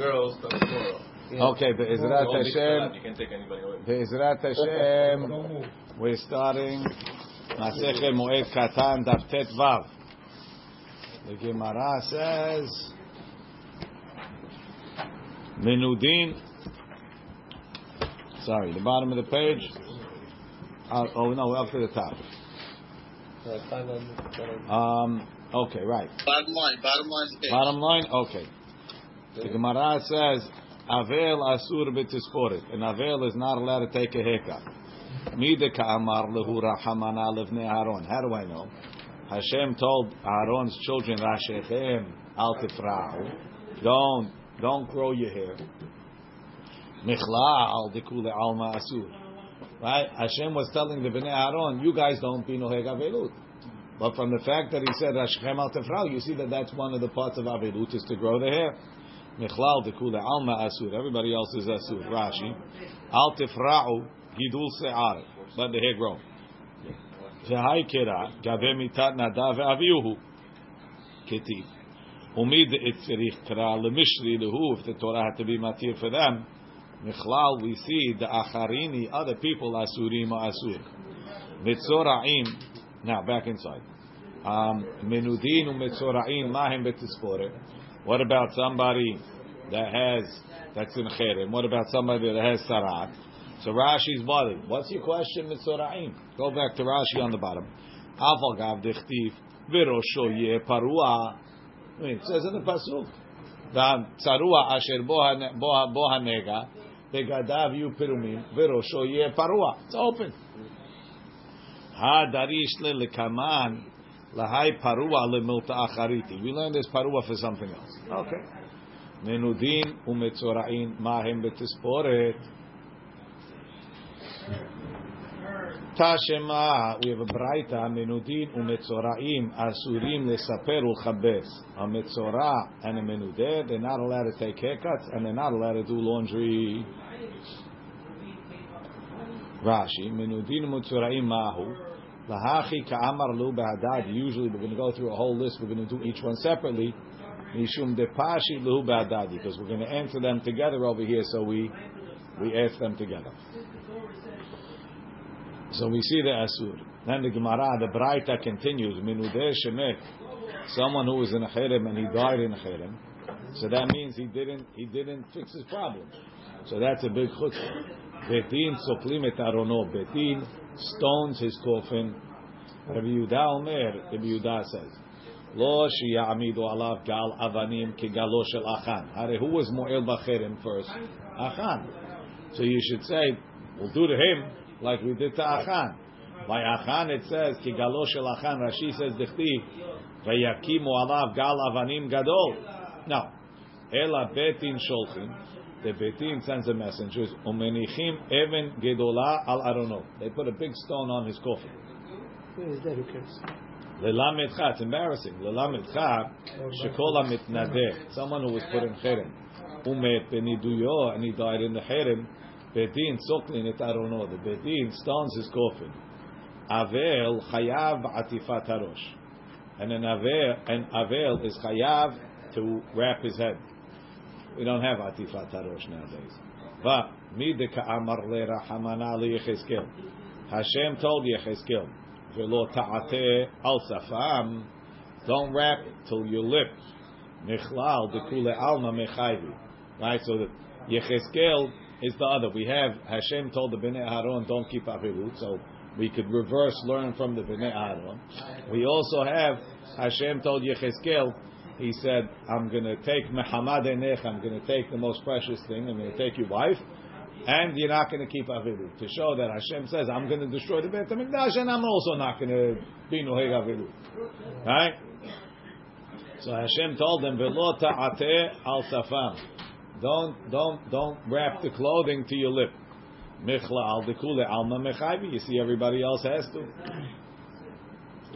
girls come tomorrow. Okay, Be'ezrat Don't mix it Hashem, up. You can't take anybody away. Be'ezrat Hashem, we're starting Masechet Moed Katan Daf Tet Vav. The Gemara says, Menudin, sorry, the bottom of the page. Uh, oh no, up to the top. Um, okay, right. Bottom line, bottom line is the page. Bottom line, okay. The Gemara says, Avel asur b'tisporet. An Avel is not allowed to take a haircut. Mida ka'amar lehu rahamana levnei Aaron. How do I know? Hashem told Aaron's children, Rashechem al tifra'u. Don't, don't grow your hair. Michla al dekule alma asur. Right? Hashem was telling the Bnei Aaron, you guys don't be no Avelut. But from the fact that he said Rashechem al tifra'u, you see that that's one of the parts of Avelut is to grow the hair. Michlal dekule alma asur. Everybody else is asur. Rashi. Al tifra'u gidul se'ar. Let the hair grow. V'hai kera gave mitat nadav ve'aviuhu. Ketiv. Umid etzerich kra lemishri lehu. If the Torah had to be matir for them. Michlal, we see the acharini, other people asurim or asur. Mitzora'im. Now back inside. Um, menudin u'mitzora'im mahem betispore. What about somebody that has that's in cherem? What about somebody that has sarat? So Rashi's bothered. What's your question, Mitzora'im? Go back to Rashi on the bottom. Aval gav dechtiv v'rosho yeh parua. I mean, it says in the pasuk. The tzarua asher bo hane- bo ha- bo hanega begadav yu pirumim v'rosho yeh parua. It's open. Ha darish le lekaman lahai parua lemilta achariti. We learned this parua for something else. Okay. Menudin umetzora'in mahem betisporet. Tashema, we have a braita, menudin umetzora'im asurim lesaper ulchabes. A metzora and a menudeh, they're not allowed to take haircuts and they're not allowed to do laundry. Rashi, menudin umetzora'im mahu. Lahachi ka'amar lu ba'adad. Usually we're going to go through a whole list. We're going to do each one separately. Mishum depashi lu ba'adad. Because we're going to answer them together over here, so we we ask them together. So we see the asur. Then the Gemara, the Braita continues. Minudeh shemek. Someone who was in a cherem and he died in a cherem. So that means he didn't he didn't fix his problem. So that's a big chutzpah. Betin soplim et arono. Betin stones his coffin. Rabbi Yehuda Omer, Rabbi Yehuda says, Lo sheyamidu alav gal avanim kegalo shel achan. Who was mo'el b'cherem first? Achan. So you should say, we'll do to him like we did to Achan. By Achan it says, kegalo shel achan. Rashi says, dechti, vayakimu alav gal avanim gadol. No. Ela betin sholchim. The betin sends the messengers. Umenichim even gedola al arono. They put a big stone on his coffin. He's dead, who cares? Lelamedcha, it's embarrassing. Lelamedcha, shekola mitnadeh. Someone who was put in cherem. Umet beniduyo, and he died in the cherem. Bedin soklin et arono. The bedin stones his coffin. Avel chayav atifat harosh. And an avel, an avel is chayav to wrap his head. We don't have atifat harosh nowadays. But mide amar le rahamana li Yechezkel. Hashem told Yechezkel, "Velo ta'ate al safam." Don't wrap it till your lip. Michlal dekule alma mechayvi. Right. So that Yechezkel is the other. We have Hashem told the Bnei Aaron, "Don't keep avilut." So we could reverse learn from the Bnei Aaron. We also have Hashem told Yechezkel. He said, "I'm going to take mehamad enech. I'm going to take the most precious thing. I'm going to take your wife, and you're not going to keep avilut." To show that Hashem says, "I'm going to destroy the Beit Hamikdash, and I'm also not going to be noheg avilut." Right? So Hashem told them, "Velo ta'ateh al safam." Don't don't don't wrap the clothing to your lip. Michla al dekule alma mechayvi. You see, everybody else has to.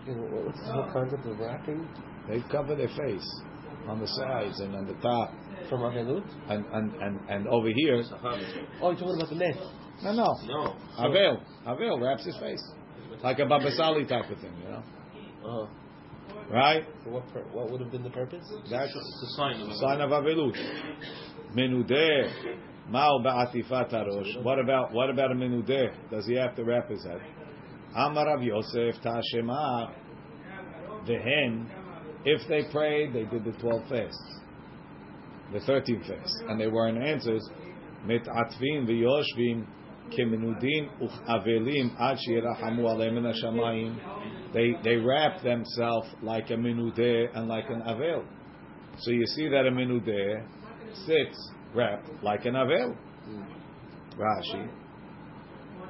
What- What's whole concept of wrapping They cover their face on the sides and on the top, from Avilut? and and and, and over here. Oh, you're talking about the net. No, no. No. Avel, Avel wraps his face like a babasali type of thing, you know. Uh-huh. Right? So what, pur- what would have been the purpose? That's It's a sign of sign of Avelut. Menudeh. Mao ba'atifat harosh. What about what about a menudeh? Does he have to wrap his head? Amar Rav Yosef Tashema. Vehen. If they prayed, they did the twelve fasts, the thirteen fasts, and they weren't answers. Mitatvim v'yoshvim kemenudin uchavelim ad shirahamu aleim min hashamayim. They they wrap themselves like a menudeh and like an avel. So you see that a menudeh sits wrapped like an avel. Rashi.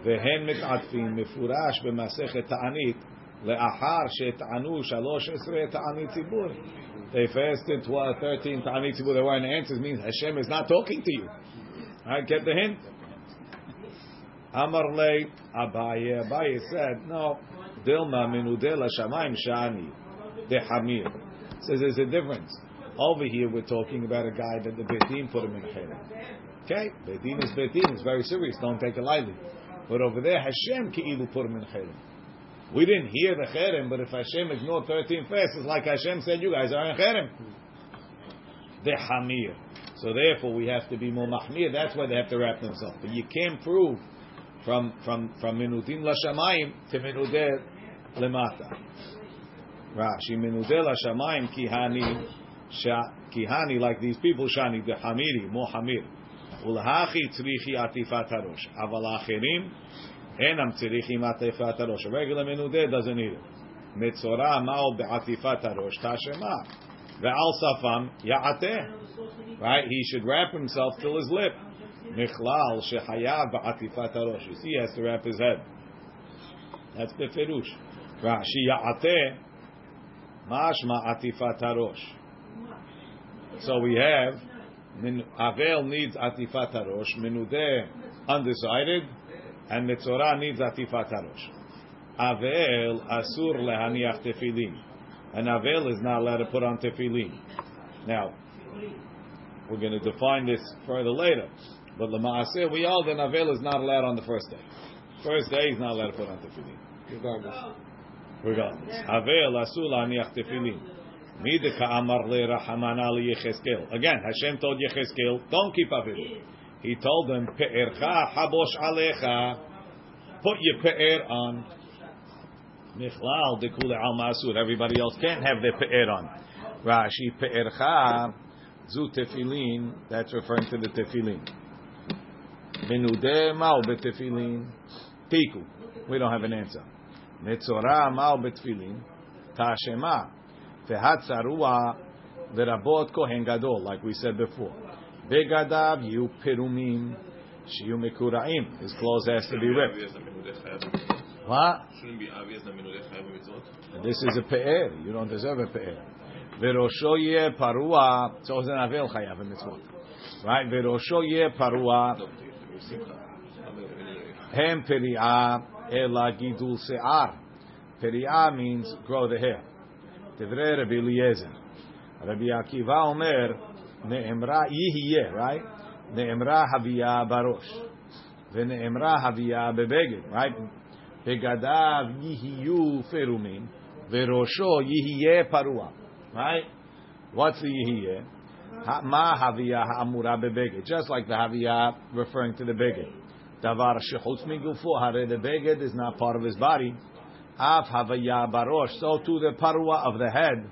והן מתעטפים מפורש במסכת תענית לאחר שטענו 13 תענית ציבור. They fasted 12, 13 תענית ציבור. There weren't answers means Hashem is not talking to you. I get the hint. Amar le Abaye. Abaye said, no. Dilma minudeh l'shamayim shani. Dehamir. Says there's a difference. Over here we're talking about a guy that the Betin put him in Cherem. Okay? Betin is Betin. It's very serious. Don't take it lightly. But over there, Hashem Ki'ilu put him in Cherem. We didn't hear the Cherem, but if Hashem ignored 13 fasts, it's like Hashem said, you guys are in Cherem. The Hamir. So therefore, we have to be more Mahmir. That's why they have to wrap themselves. But you can't prove from from from Minutin Lashamayim to Minudeh Lemata. Rashi Minudeh Lashamayim Kihani Kihani like these people Shani the Hamiri more Hamir. ולהכי צריכי עטיפת הראש. אבל האחרים Enam tzirichim atifat regular menudeh doesn't need it. Mitzora ma'al be'atifat harosh tashema. Ve'al safam ya'ateh. Right? He should wrap himself till his lip. Michlal shehayav be'atifat harosh. You see, he has to wrap his head. That's beferush. Rashi ya'ateh mashma atifat harosh. So we have Avel needs atifat harosh. Menudeh undecided and Metzorah needs atifat harosh. Avel asur lehaniach tefillin, and Avel is not allowed to put on tefillin. Now, we're going to define this further later. But Lama'aseh, we all that Avel is not allowed on the first day. First day, he's not allowed to put on tefillin. Regardless. Regardless. Avel asur lehaniach tefillin. Again, Hashem told Yecheskel, don't keep Avilut. He told them, Pe'ercha habosh alecha, put your pe'er on. Michlal dekule al masur. Everybody else can't have their pe'er on. Rashi, Pe'ercha, zu tefillin, that's referring to the tefillin. Menudeh ma'u betefillin. Tiku. We don't have an answer. Metzorah ma'u betefillin. Tashema. Vehatzarua verabot kohen gadol, like we said before. Begadav Yu Perumim Shiyu Mikuraim. His clothes has to be ripped. What? Shouldn't be obvious that This is a peir. You don't deserve a peir. Verosho yeh parua. So it's an avil chayav mitzvot. Right? Verosho yeh parua. Hem peri'ah ela gidul se'ar. Peri'ah means grow the hair. Devre Rabbi Eliezer. Rabbi Akiva Omer. Ne'emra yihye right? Ne'emra havia barosh. Ve'ne'emra havia bebeged, right? Begadav yihiyu ferumin. Ve'rosho yihye parua, right? What's the yihiye? Ma havia ha'amura bebeged. Just like the havia referring to the beged. Davar shechutz migufu, hare the beged is not part of his body. Af havia barosh. So to the parua of the head.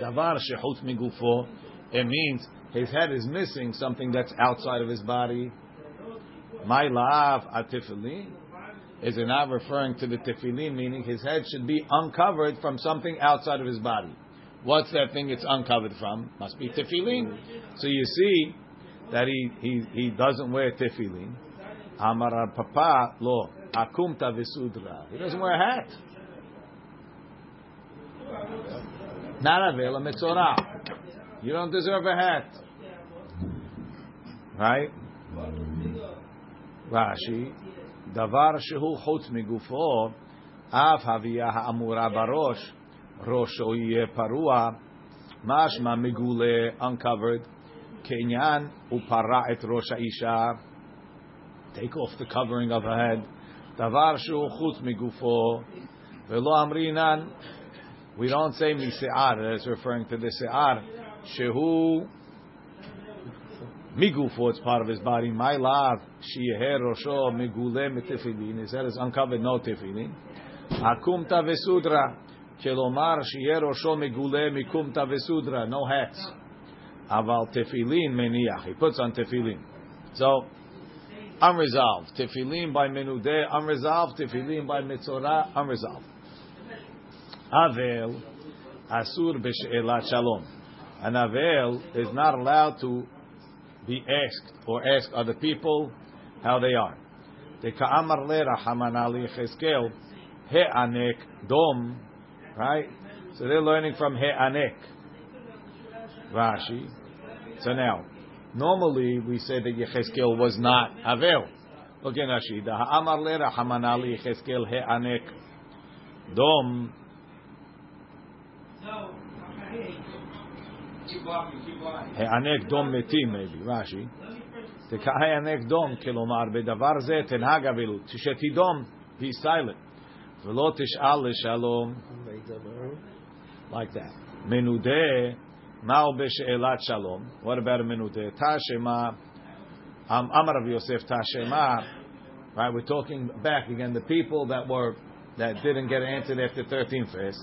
Davar shechutz migufu. It means his head is missing something that's outside of his body. My la'av atifilin. Is it not referring to the tefillin, meaning his head should be uncovered from something outside of his body? What's that thing it's uncovered from? Must be tefillin. So you see that he, he, he doesn't wear tefillin. Amar papa lo. Akumta visudra. He doesn't wear a hat. Not a vela mitzorah. You don't deserve a hat. Right? Rashi. Davar shehu chutz migufo. Av haviyah ha'amura barosh. Rosho yeh parua. Mashma migule uncovered. Kenyan upara et rosh isha. Take off the covering of her head. Davar shu chutz migufo. Velo amrinan. We don't say mise'ar. It's referring to the se'ar. Shehu Migufo, it's part of his body. My lav, sheyeher rosho migule mitefilin. His head is uncovered, no tefillin. Akumta vesudra. Kelomar sheyeher rosho migule mikumta vesudra. No hats. Aval tefillin meniach. He puts on tefillin. So, unresolved. Tefillin by menudeh, unresolved. Tefillin by mitzorah, unresolved. Avel, asur b'she'elat shalom. An avel is not allowed to be asked or ask other people how they are. The ka'amar le rahaman ali cheskel he'anek dom, right? So they're learning from he'anek. Rashi. So now, normally we say that Yecheskel was not avel. Look in Rashi. The ha'amar le rahaman ali cheskel he'anek dom. הענק דום מתים, maybe, רש"י. הענק דום, כלומר, בדבר זה תנהג אבלות, שתידום, be silent, ולא תשאל לשלום, like that. מנודה, מהו בשאלת שלום? What about מנודה? תשמע, אמר רבי יוסף תשמע, right, we're talking back again, the people that were that didn't get answered after 13 first,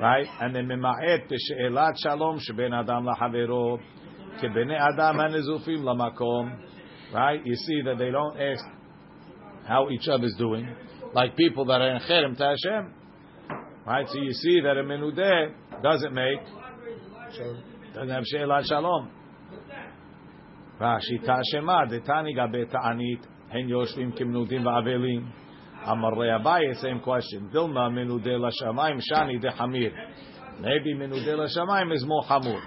right? And then mema'et she'elat shalom sheben adam lahavero kebene adam hanezufim lamakom, right? You see that they don't ask how each other's doing, like people that are in cherem to Hashem, right? So you see that a menudeh doesn't make doesn't have she'elat shalom. Rashi tashema detani gabe ta'anit hen yoshvim kimnudim va'avelim. Amar Abaye, same question. Vilna menudeh lashamayim shani de hamir. Maybe menudeh lashamayim is more hamur.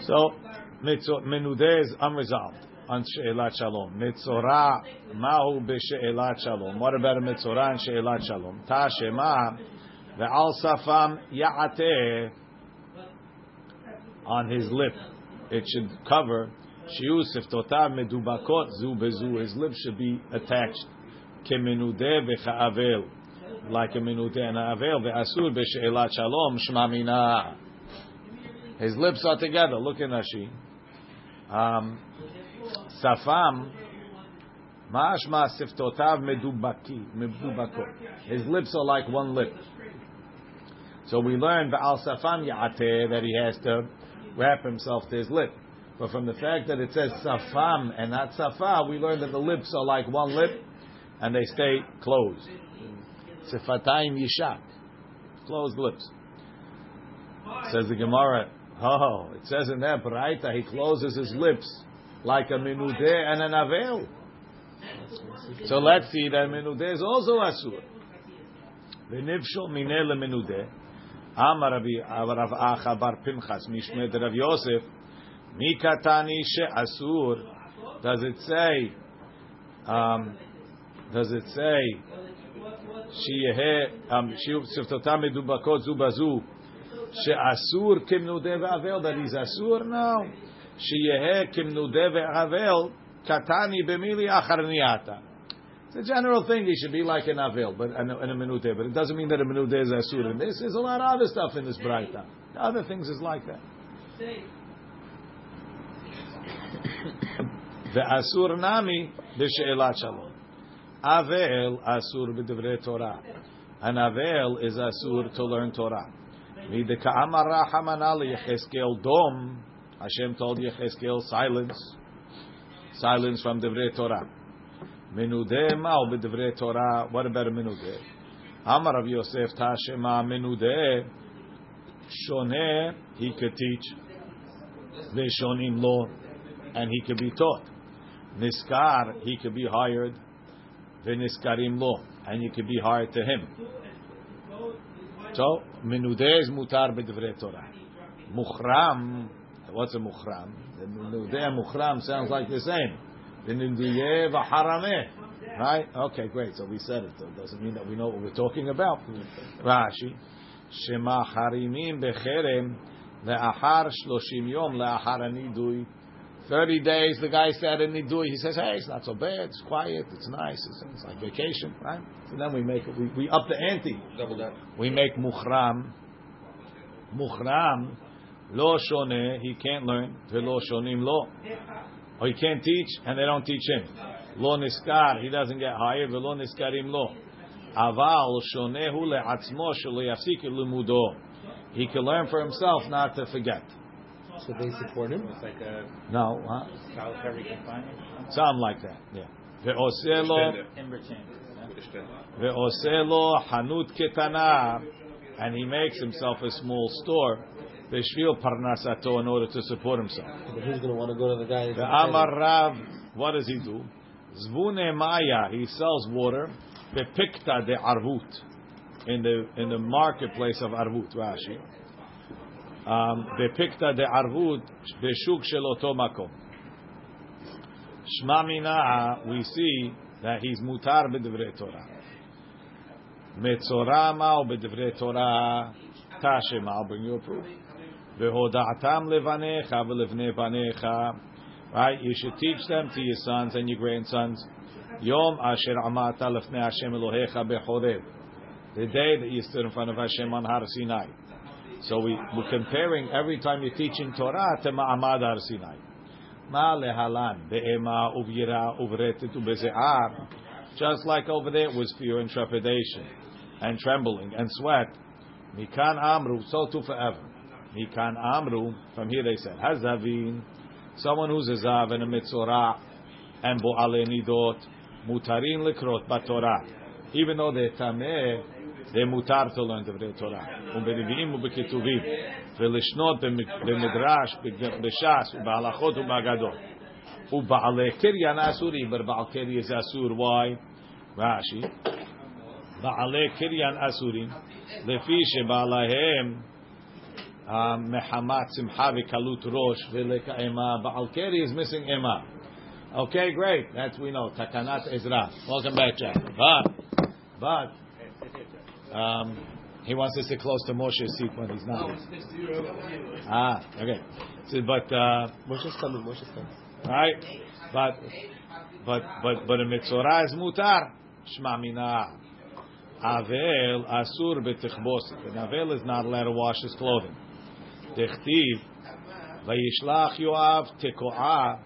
So menudeh is unresolved on she'elat shalom. Mitzorah mahu be'she'elat shalom. What about a mitzorah and she'elat shalom? Ta shema ve'al safam ya'ateh on his lip. It should cover Medubakot zu bezu. His lips should be attached. Like a menudeh and avel. Ve'asur b'she'elat shalom shmamina. His lips are together. Look in Rashi. Um, safam. Mashma siftotav. Medubakot. His lips are like one lip. So we learn Ba'al Safam Ya'ateh that he has to wrap himself to his lip. But from the fact that it says safam and not safa, we learn that the lips are like one lip and they stay closed. Sifatayim yishak. Closed lips. Says the Gemara, oh, it says in there, Braita, he closes his lips like a minudeh and an avel. So let's see that minudeh is also asur. V'nivshol mineh leminudeh. Amar Rav Acha bar Pinchas mishmed Rav Yosef Mikatani she'asur. Does it say? Um, does it say? שיהיה, שפתותם מדובקות זו בזו, שאסור כמנודה ועבל, that is אסור? No. שיהיה כמנודה ועבל, קטני במילי אחרנייתה. It's a general thing, he should be like an avel, but and a, and a menudeh, but it doesn't mean that a menudeh is asur. And this is a lot of other stuff in this braita. Other things is like that. ואסור נמי בשאלת שלום. אבל אסור בדברי תורה. and avel is asur to learn Torah. Mideka'amar Rahamana Yecheskel Dom. Hashem told Yecheskel silence. Silence from Devre Torah. Menude mao b'devre Torah. What about menude? Amar Rav Yosef Tashema menude shone. He could teach. They shonim law and he could be taught. Niskar, he could be hired. V'niskarim lo, and you could be hired to him. So, menudeh is mutar b'divrei Torah. Muchram, what's a menudeh and muchram sounds like the same. V'nudeh v'harameh. Right? Okay, great. So we said it. So it doesn't mean that we know what we're talking about. Rashi. Shema harimim becherem le'achar shloshim yom le'achar anidui. 30 days, the guy said in Nidui, he says, hey, it's not so bad, it's quiet, it's nice, it's, it's like vacation, right? So then we make it, we, we up the ante. Double that. We make muhram. Muhram Lo shone, he can't learn. Velo shonim lo. Or he can't teach, and they don't teach him. Lo niskar, he doesn't get hired. Velo niskarim lo. Aval shonehu le'atzmo shelo yafsik limudo. He can learn for himself, not to forget. So they support him. It's like a No, huh? solitary confinement. Something like that. Yeah. Ve'oseh lo, Timber chain. yeah? ve'oseh hanut ketana, and he makes himself a small store. Beshvil parnasato in order to support himself. But who's going to want to go to the guy? The Amar Rav, what does he do? Zvune Maya, he sells water. Bepikta de Arvut, in the in the marketplace of Arvut, Rashi. Um, Bepikta de Arvut, beshuk shel oto makom. We see that he's. Metzora ma'o b'divrei Torah, tashe ma'o, bring you a proof. V'hoda'atam levanecha v'levnei banecha. Right? You should teach them to your sons and your grandsons. Yom asher amata lefnei Hashem Elohecha bechorev. The day that you stood in front of Hashem on Har Sinai. So we, we're comparing every time you're teaching Torah to Ma'amad Har Sinai. Ma lehalan be'ema uvyira uvretit ubeze'ar. Just like over there was fear and trepidation and trembling and sweat. Mikan amru, so too forever. Mikan amru, from here they said, Hazavin, someone who's a zav and a mitzorah and bo'ale nidot, mutarin likrot batorah. Even though they're tameh, they're mutar to learn the Torah. ובנביאים ובכתובים, ולשנות במדרש, בש"ס, ובהלכות ובאגדות. ובעלי קריין אסורים, but בעל קרי is אסור, why? רש"י, בעלי קריין אסורים, לפי שבעליהם מחמת שמחה וקלות ראש ולקאמה, בעל קרי is missing אימה. Okay, great. That's we know. Takanat Ezra. Welcome back, Jack. But, but, um, he wants to sit close to Moshe's seat when he's not. Ah, okay. So, but, uh, Moshe's coming. Moshe's coming. right? But, but, but, but a mitzvah is mutar. Shma mina. Avel asur betichbosit. An avel is not allowed to wash his clothing. Dechtiv. Vayishlach Yoav tekoah.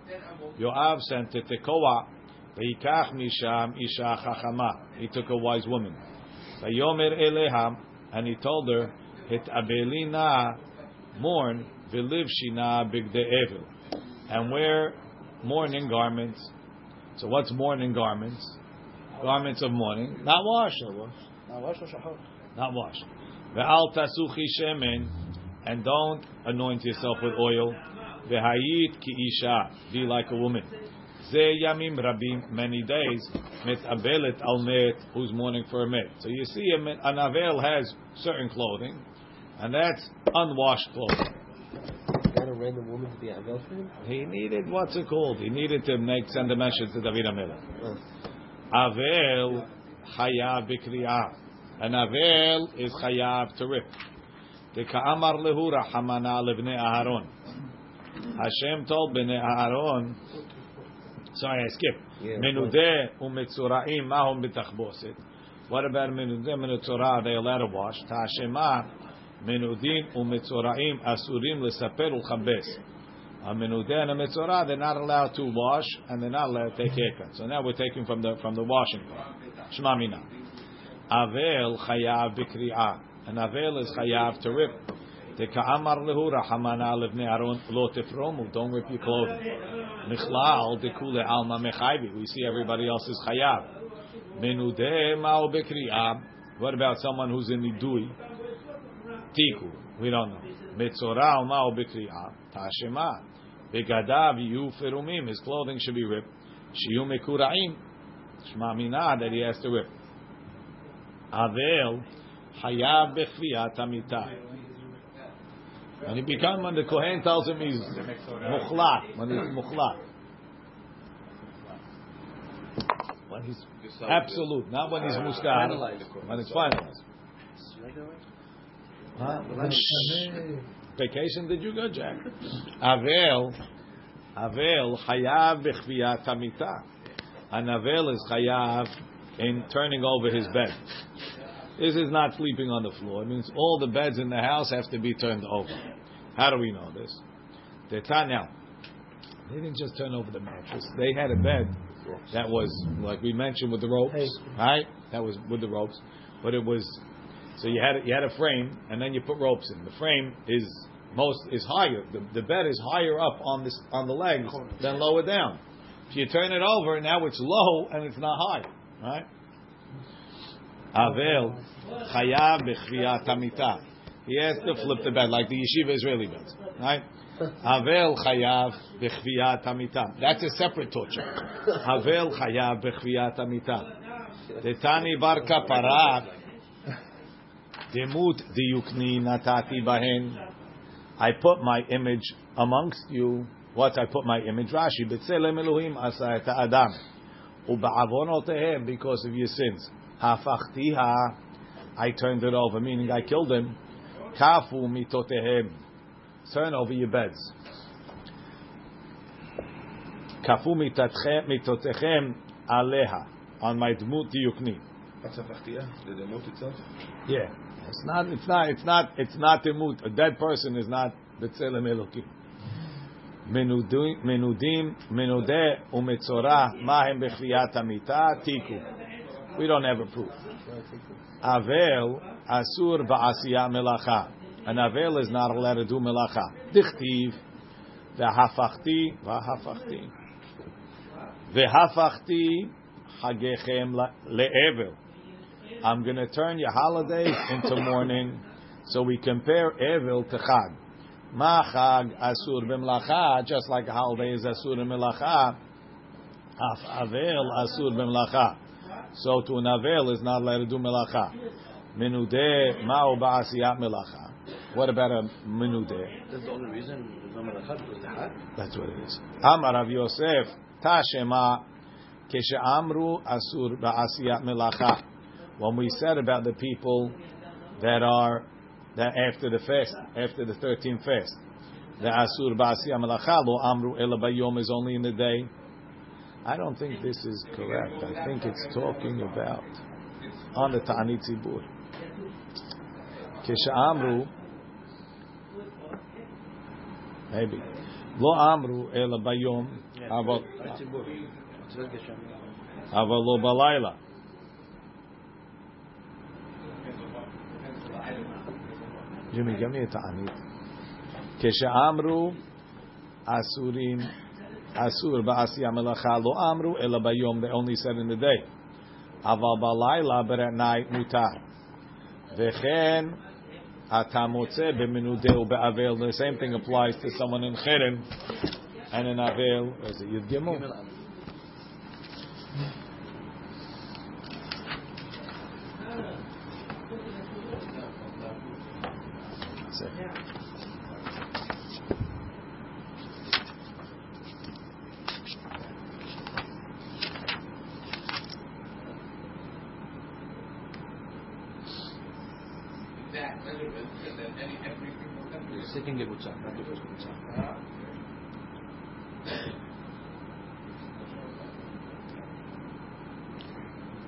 Yoav sent to Tekoa. Vayikach misham isha chachama. He took a wise woman. Vayomer eleha, and he told her, "Het abelina mourn v'liv shina bigde evil, and wear mourning garments." So what's mourning garments? Garments of mourning, not washed. Not wash. Not washed. Ve'al tasuchi shemen, and don't anoint yourself with oil. Ve'hayit ki isha, be like a woman. Ze yamim rabim, many days, met abelet al met, who's mourning for a met. So you see, an avel has certain clothing, and that's unwashed clothing. Got a random woman to be Avel for him? He needed, what's it called? He needed to make, send a message to David Amelech. Oh. Avel chayav b'kriyah. An avel is chayav to rip. The ka'amar lehu rahamana levnei Aharon. Hashem told bnei Aharon. Sorry, I skipped. Menudeh umetzuraim mahom b'tachboset. What about menudeh menutzorah? They allowed to wash. Ta'ashema menudin umetzuraim asurim lesaper ulchabes. A menudeh and a metzorah, they're not allowed to wash and they're not allowed to take. So now we're taking from the from the washing part. Shema mina. Avel chayav b'kri'ah. An avel is chayav to rip. The ka'amar lehu rahamana levnei aron lo tefromu. Don't rip your clothing. Michlal dekule alma mechayvi. We see everybody else is chayav. Menudeh ma'o b'kri'ah. What about someone who's in nidui? Tiku. We don't know. Metzorah ma'o b'kri'ah. Tashema. Begadav yu ferumim. His clothing should be ripped. Shiyu mekura'im. Shma minah that he has to rip. Avel hayav bechviyat amita. When he become, when the Kohen tells him he's muchlat, when he's muchlat. When he's absolute, not when he's muskar, when it's finalized. Huh? Vacation did you go, Jack? Avel, Avel, chayav bechviyat amita. An Avel is chayav in turning over his bed. This is not sleeping on the floor. It means all the beds in the house have to be turned over. How do we know this? They thought now. They didn't just turn over the mattress. They had a bed that was like we mentioned with the ropes, right? That was with the ropes, but it was so you had a, you had a frame and then you put ropes in. The frame is most is higher. The, the bed is higher up on this on the legs than lower down. If you turn it over, now it's low and it's not high, right? Avel chayav b'chviyat hamita. He has to flip the bed like the yeshiva Israeli beds, right? Havel chayav b'chviyat hamita. That's a separate torture. Havel chayav b'chviyat hamita. Tetani bar kapara. Demut diukni natati bahen. I put my image amongst you. What I put my image? Rashi. B'tzelem Elohim asa et adam. Uba'avonotehem because of your sins. Hafachtiha. I turned it over, meaning I killed him. Kafu mitotehem. Turn over your beds. Kafu mitotechem aleha. On my dmut diukni. What's a fachtia? The demot itself? Yeah. It's not, it's not, it's not, it's not demut. A dead person is not b'tzelem Elokim. Menudim, menudim, menudeh umetzorah mahem bechviyat hamita tiku. We don't have a proof. Avel asur ba'asiyah melacha. An avel is not allowed to do melacha. Dichtiv v'hafachti v'hafachti v'hafachti hagechem le'evel. I'm going to turn your holidays into mourning, so we compare Evil to Chag. Ma Chag asur b'mlacha, just like a holiday is asur b'mlacha. Af Avel asur b'mlacha. So to an Avel is not allowed to do melacha. Menudeh ma'u ba'asiyat melacha. What about a menudeh? That's the only reason there's no malachat because the had. That's what it is. Amar Rav Yosef, Tashema, Keshe'amru asur ba'asiyat melacha. When we said about the people that are that after the fast, after the 13th fast, the asur ba'asiyat melacha lo amru ela bayom is only in the day. I don't think this is correct. I think it's talking about on the Ta'anit Zibur. Keshe'amru, maybe. Lo amru ela bayom, aval aval lo balayla. Jimmy, give me a ta'anit. Keshe'amru asurim asur ba'asiyah melacha lo. They only said in the day. But at night. The same thing applies to someone in cherem and in avel. It? That's it Second gebutza, not the first gebutza.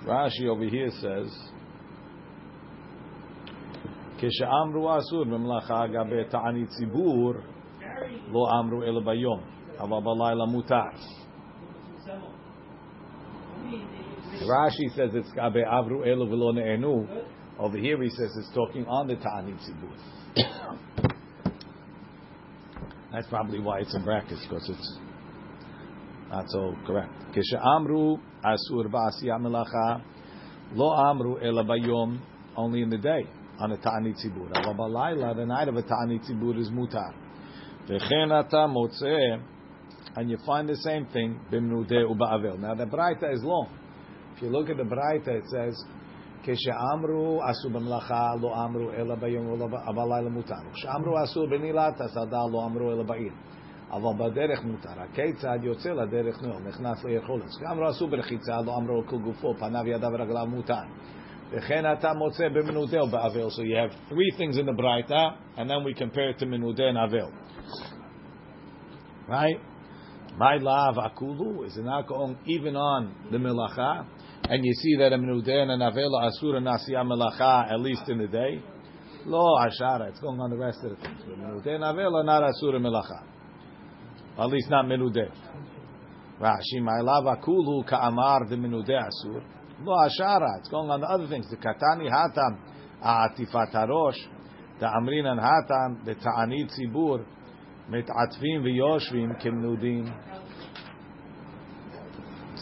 Rashi over here says, כשאמרו אסור במלאכה גבי תענית ציבור, לא אמרו אלא ביום, אבל בלילה מותר. Rashi says it's gabe avru elu v'lo ne'enu. Over here he says it's talking on the ta'anit tzibur. That's probably why it's in brackets because it's not so correct. Amru asur ba'asiyah melacha lo amru ela bayom only in the day on a ta'anit tzibur. Aber balayla the night of a ta'anit tzibur is mutar. V'chen ata motzeh and you find the same thing b'mnudeh u'ba'avel. Now the braita is long. If you look at the braita, it says כשאמרו אסור במלאכה לא אמרו אלא ביום אבל לילה מותר. כשאמרו אסור בנעילת השדה לא אמרו אלא בעיר. אבל בדרך מותר. הכיצד יוצא לדרך נועל, נכנס ליכולת. כשאמרו אסור ברחיצה לא אמרו כל גופו, פניו ידיו ורגליו מותר. וכן אתה מוצא במנודה ובאבל. So you have three things in the braita, and then we compare it to מנודה and avel. Right? My lav akulu is not going even on the melacha, and you see that a menudeh and an avela asura nasiya melacha at least in the day. Lo ashara. It's going on the rest of the things. Menudeh navel are not asur melacha. At least not menudeh. Rashi, my lava kulu ka'amar de menudeh asur. Lo ashara. It's going on the other things. The katani hatam aatifat harosh. The amrin and hatam. The ta'anit zibur. מתעטפים ויושבים כמנודים.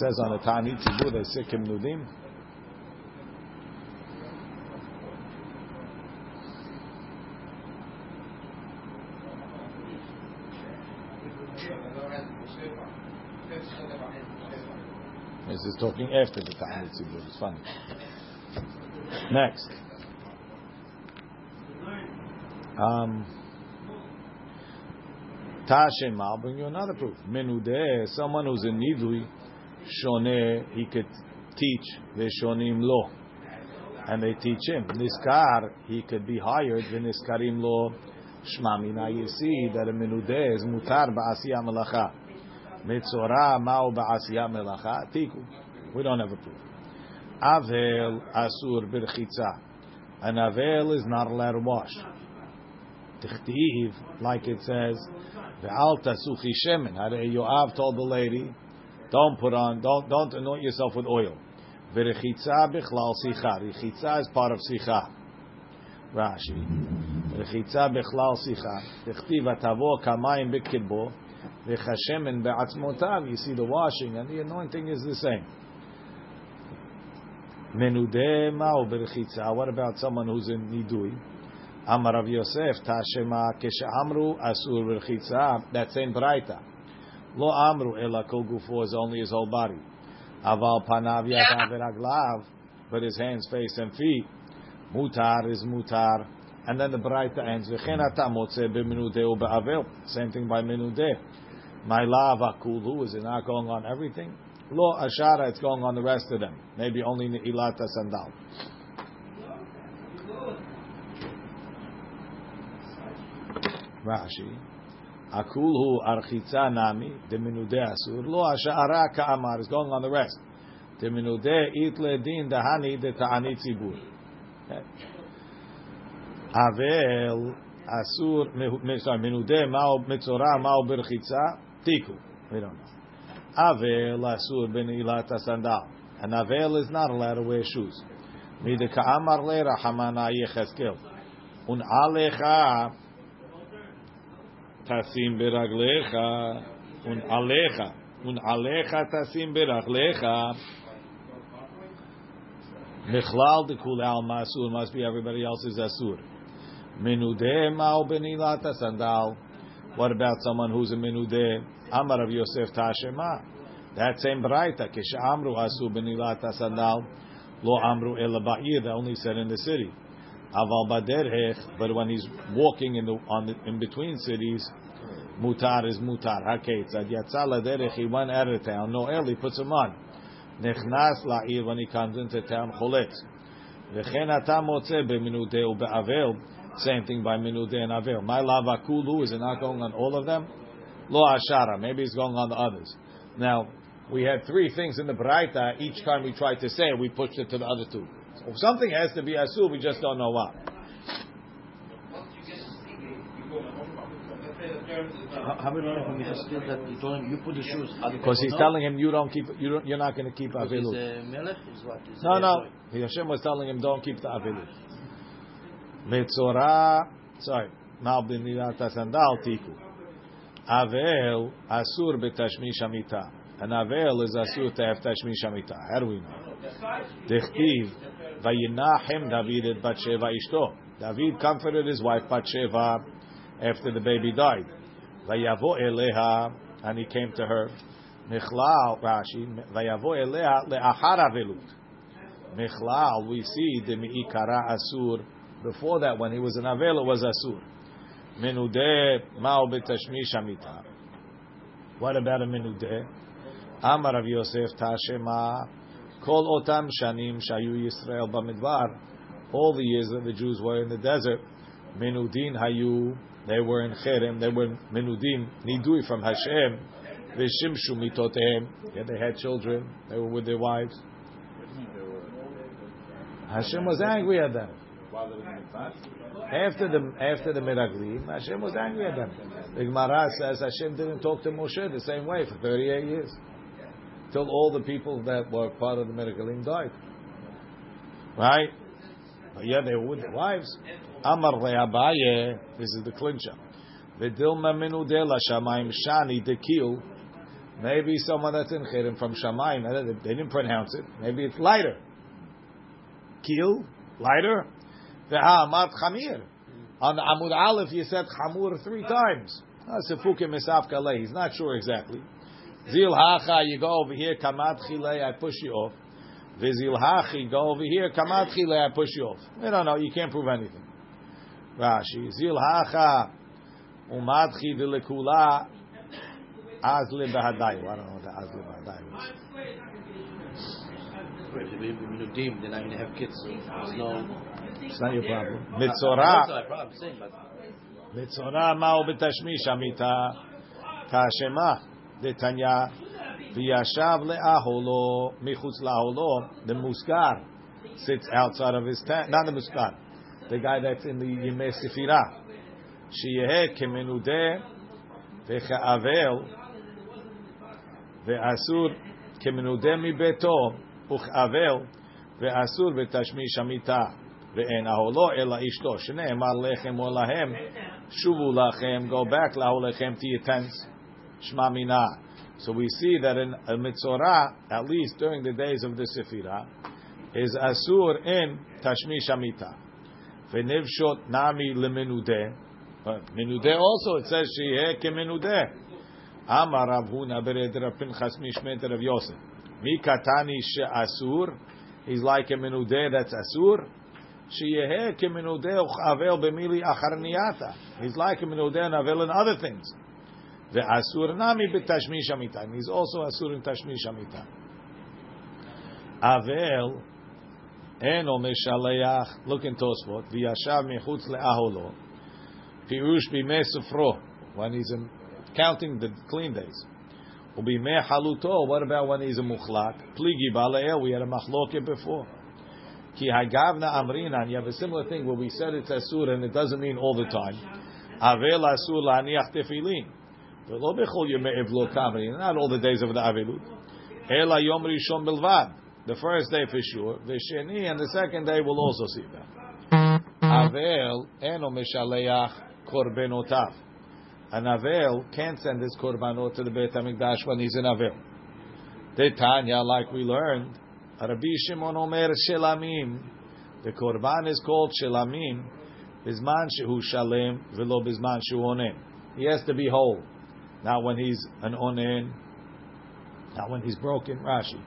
says on the Tani Tzibur, they sikim nudim. This is talking after the Tani Tzibur. It's funny. Next. Um, Tashem, I'll bring you another proof. Menudeh, someone who's in Nidui, Shone, he could teach, Veshonim lo. And they teach him. Niskar, he could be hired, Veniskarim lo. Shmamina, you see that a Menudeh is mutar ba'asiyah melacha. Mitzorah ma'u ba'asiyah melacha. Tiku. We don't have a proof. Avel asur birchitza. An avel is not allowed to wash. Tichtiv, like it says, Ve'al tasuchi shemen. Yoav told the lady, don't put on, don't don't anoint yourself with oil. V'rechitza bichlal sicha. Rechitza is part of sicha. Rashi. Rechitza bichlal sicha. Tichtiv atavo kamayim bikidbo. V'chashemen be'atzmotav. You see the washing and the anointing is the same. Menudeh ma'u berechitza. What about someone who's in nidui? Amar Rav Yosef Tashema Kesha Asur Berchitza. That same Braita. Lo Amru Ela Kol Gufo is only his whole body. Aval Panav Yadav Veraglav, but his hands, face, and feet. Mutar is mutar. And then the Braita ends. V'chen ata motze b'minudeh u'be'avel. Same thing by minudeh. My lava kulu is it not going on everything? Lo ashara, it's going on the rest of them. Maybe only ilata sandal. Rashi. Akulhu architza nami deminudeh asur lo ashara ka'amar is going on the rest. Deminudeh it ledin dahani de ta'anit zibur. Avel asur sorry minudeh mao mitzorah mao berchitza tiku. We don't know. Avel asur ben ilata sandal. And Avel is not allowed to wear shoes. Mide ka'amar le rahamana yecheskel. Un alecha tasim beraglecha un alecha un alecha tasim beraglecha Mechlal de kul al masur must be everybody else's asur. Menudeh ma'u benilata sandal. What about someone who's a menudeh? Amar Rav Yosef Tashema. That same braita kesha amru asu benilata sandal. Lo amru ela ba'ir. They only said in the city. Aval baderech. But when he's walking in the on the, in between cities, mutar is mutar. Haketz ad yatsa laderech. He went out of town. No. He puts him on. Nechnas la'ir when he comes into town choletz. V'chen ata motze b'minudeh u'be'avel. Same thing by minudeh and avel. My lava kulu is it not going on all of them? Lo ashara. Maybe it's going on the others. Now we had three things in the Braita. Each time we tried to say it, we pushed it to the other two. So something has to be asur, we just don't know what. How how we learn from Yecheskel that he told him you put the shoes? Because he's telling him you don't keep you don't, you're not going to keep avilut. he's a melech is what? He's No, no. Hashem was telling him, don't keep the avilut. Metzorah, sorry, now b'nilat sandal tiku. Avel asur betashmish amita. An avel is asur to have tashmish amita. How do we know? Dechtiv vayinachem David et Batsheva ishto. David comforted his wife Batsheva after the baby died. Vayavo eleha, and he came to her. Michlal, Rashi, vayavo eleha le'achar avelut. Michlal, we see the mi'ikara asur. Before that, when he was an avel, it was asur. Menudeh ma'u betashmish amita. What about a menudeh? Amar Rav Yosef Tashema. Kol otam shanim shayu Yisrael b'midbar. All the years that the Jews were in the desert, menudin hayu. They were in cherem. They were menudin nidui from Hashem. V'shimshu mitotehem. Yeah, they had children. They were with their wives. Hashem was angry at them. in After the after the Miraglim, Hashem was angry at them. The Gemara says Hashem didn't talk to Moshe the same way for 38 years. Till all the people that were part of the Miraglim died. Right? But yeah, they were with their wives. Amar Abaye, this is the clincher. V'dilma minu de la shamayim shani dekil. Maybe someone that's in Chirim from Shamayim, eh, they didn't pronounce it. Maybe it's lighter. Kil, lighter. Ve'amat chamir. On the Amud Aleph, you said chamur three times. Ah, Sefuke misaf. He's not sure exactly. Zil hacha, you go over here. Kamat chilei, I push you off. Vizil hachi, go over here. Kamat chilei, I push you off. We don't know. You can't prove anything. Rashi. Zil hacha, umadchi v'lekula, azle behadayu. I don't know what the azle behadayu is. Minudim, then I'm going to have kids. There's no. It's not your problem. It's Mitzorah. not my problem. I'm saying, but מצורע מהו בתשמיש המיתה? כשמה דתניא וישב לאהולו מחוץ לאהולו the muskar sits outside of his tent not the muskar the guy that's in the ימי ספירה שיהא כמנודה וכאבל ואסור כמנודה מביתו וכאבל ואסור בתשמיש המיתה ואין אהולו אלא אשתו שנאמר לכם או להם שובו לכם go back לאהוליכם to your tents shma mina so we see that in a mitzorah at least during the days of the sefira is asur in tashmish amita V'nevshot nami lemenudeh. But menudeh also, it says sheheh kemenudeh. Amar Rav Huna bered Rav Pinchas mishmet Rav Yosef. Mi katani she'asur. He's like a menudeh that's asur. Sheheh eh, kemenudeh uchavel b'mili acharniyata. He's like a menudeh and avel in other things. Ve'asur nami b'tashmish And He's also asur in tashmish amitan. Avel אינו משלח, look in תוספות, וישב מחוץ לאהולו, פירוש בימי ספרו, when he's in, counting the clean days. ובימי חלוטו, what about when he's a מוחלט? פליגי בעל we had a מחלוקת before. Ki hagavna amrinan. You have a similar thing where we said it's asur and it doesn't mean all the time. Avel asur laniach tefillin. V'lo bechol yemei evlo kamri. Not all the days of the avilut. Ela yom rishon belvad. The first day for sure. V'sheni and the second day we'll also see that. Avel eno meshaleach korbenotav. An Avel can't send his korbanot to the Beit HaMikdash when he's in Avel. Tanya, like we learned, Rabbi Shimon Omer Shelamim. The korban is called Shelamim. Bizman shehu shalem velo bizman shehu onen. He has to be whole. Not when he's an onen. Not when he's broken. Rashi.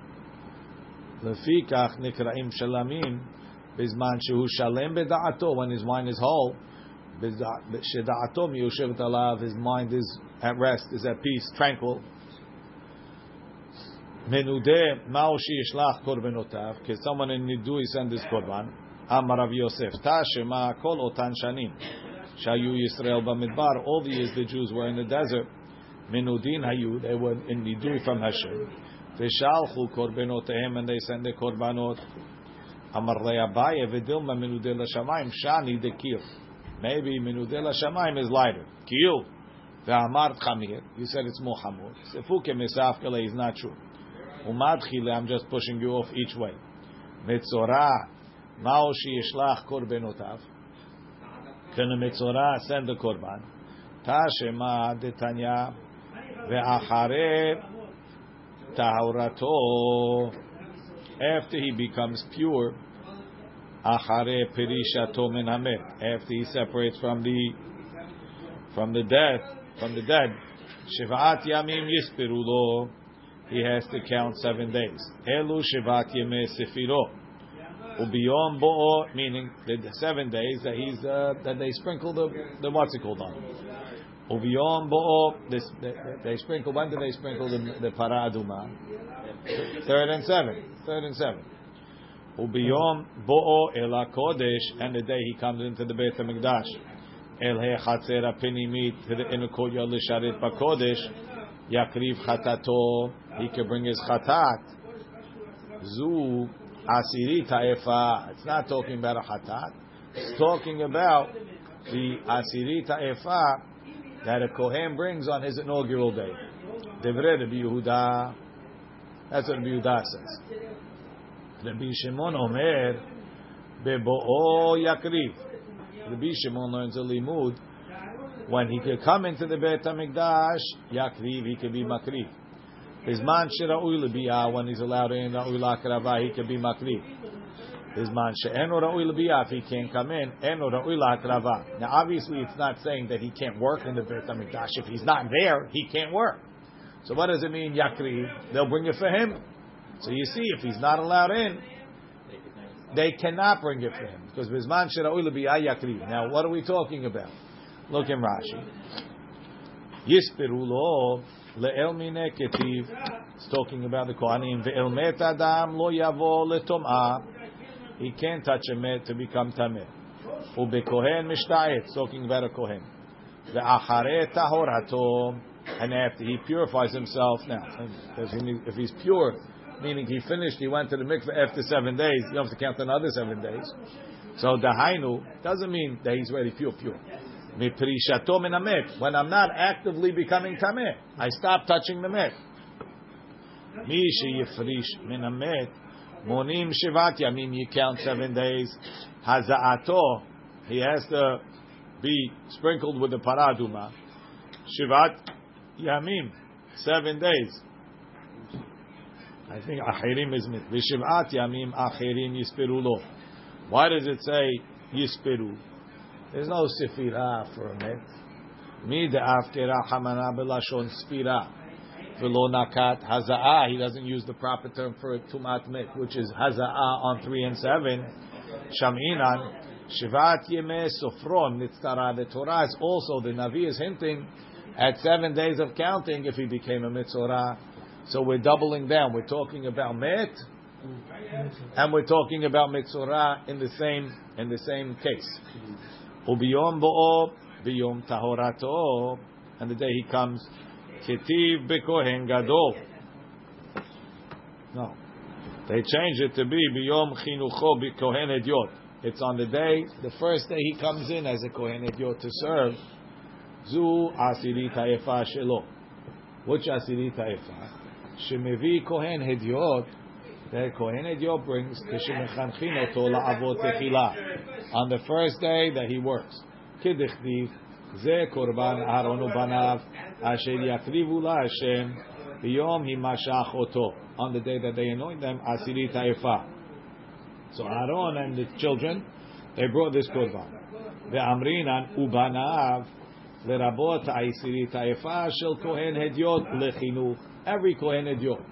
Lefikach nikraim shalamim bizman shehu shalem beda'ato. When his mind is whole. Sheda'ato miyoshevet alav. His mind is at rest, is at peace, tranquil. מנודה, מהו שישלח קורבנותיו, כי someone in נידוי send his קורבן, אמר רב יוסף, תשמע כל אותן שנים שהיו ישראל במדבר, all the years the Jews were in the desert, מנודין היו, they were in נידוי from Hashem, Veshalchu him and they send the korbanot. Amar le'abaye v'dilma minudel ha'shamayim shani dekir. Maybe minudel ha'shamayim is lighter. Kiyul. Ve'amart chamir. You said it's more hamur. Sefuke mesafkele is not true. Umadchile, I'm just pushing you off each way. Metzora, mao sheyishlach korbenotav. Can a metzora send the korban? Tashema detanya ve'achareh tahurato. After he becomes pure, achare perishato min After he separates from the from the death, from the dead, shivat yamim yispirulo he has to count seven days. Elu Shivat Yemei Sefiro. Ubiyom Bo'o, meaning the seven days that he's uh, that they sprinkle the the what's it called on. Ubiyom Bo'o, they, sprinkle. When do they sprinkle the the para aduma? Third and seven. Third and seven. Ubiyom Bo'o El Kodesh, and the day he comes into the Beit Hamikdash. El Hechatzer Apinimit to the inner courtyard Lisharit Bakodesh. Yakriv Chatato he can bring his chatat. Zu asiri taefa. It's not talking about a chatat. It's talking about the Asiri Ta'efa that a Kohen brings on his inaugural day. Devre Rabbi Yehuda. That's what Rabbi Yehuda says. Rabbi Shimon Omer, Bebo'o Yakriv. Rabbi Shimon learns a limud. When he could come into the Beit HaMikdash, Yakriv, he could be Makriv. Bizman Shira'ui Libiyah, when he's allowed in Ra'ui Lakrava, he could be Makriv. Bizman She'eno Ra'ui Libiyah, if he can't come in, Eno. Now obviously it's not saying that he can't work in the Beit HaMikdash. If he's not there, he can't work. So what does it mean, Yakriv? They'll bring it for him. So you see, if he's not allowed in, they cannot bring it for him because Libiyah Yakriv. Now what are we talking about? Look in Rashi. Yispiru lo le'el mine ketiv. It's talking about the Kohanim. Adam lo yavo letom'ah. He can't touch a met to become tameh. Ubekohen mishta'et. It's talking about a Kohen. The Ve'achare tahorato. And after he purifies himself now, because if he's pure, meaning he finished, he went to the mikveh after seven days, you have to count another seven days. So the hainu doesn't mean that he's ready pure, pure. When I'm not actively becoming tameh, I stop touching the met. Monim shivat yamim. You count seven days. Hazaato. He has to be sprinkled with the paraduma. Shivat yamim. Seven days. I think achirim is mit. Vishivat yamim achirim yispiru lo. Why does it say yispiru? There's no sefira for a met. Mi de afkera hamana belashon spira. Velo nakat hazaa. He doesn't use the proper term for tumat met, which is hazaa on three and seven. Shaminan. Shivat yeme sofron nitzara. The Torah is also, the Navi is hinting at seven days of counting if he became a mitzorah. So we're doubling down. We're talking about met, and we're talking about mitzorah in the same in the same case. Ubiyom bo'o, biyom tahorato, and the day he comes, ketiv bekohen gadol. No, they change it to be biyom chinucho bekohen ediot. It's on the day, the first day he comes in as a kohen ediot to serve. Zu asiri taefa shelo. Which asiri taefa? Shemevi kohen hediot. The kohen hediot brings kishemechanchim oto la'avot techila on the first day that he works. Kidichtiv ze korban Aaron ubanav asher yakrivu la'Hashem biyom himashach oto on the day that they anoint them asiri ta'ifa. So Aaron and the children they brought this korban. Ve'amrinan ubanav lerabot asiri taefa shel kohen hediot lechinuch. Every kohen hediot.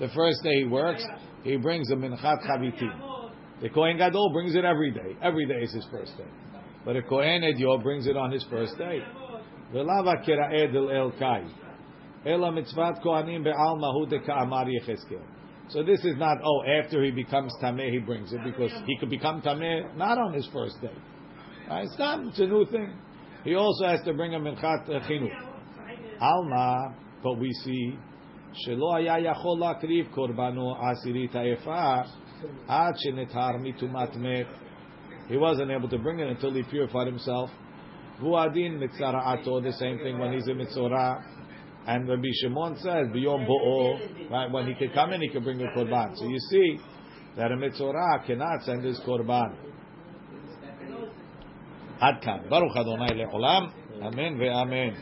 The first day he works, he brings a minchat chavitim. The Kohen Gadol brings it every day. Every day is his first day. But a Kohen Edio brings it on his first day. El kai. Ela mitzvat kohanim be'al mahu de ka'amar Yecheskel. So this is not, oh, after he becomes Tameh, he brings it, because he could become Tameh not on his first day. Right? It's not, it's a new thing. He also has to bring a minchat chinuch. Alma, but we see, shelo haya yachol lakriv korbano asiri ta'efa, he wasn't able to bring it until he purified himself. Vuadin mitzara'ato, the same thing when he's in mitzorah. And Rabbi Shimon says, biyom bo'o, right, when he could come in, he could bring a korban. So you see that a mitzorah cannot send his korban. Ad kan. Baruch Adonai le'olam. Amen ve'amen.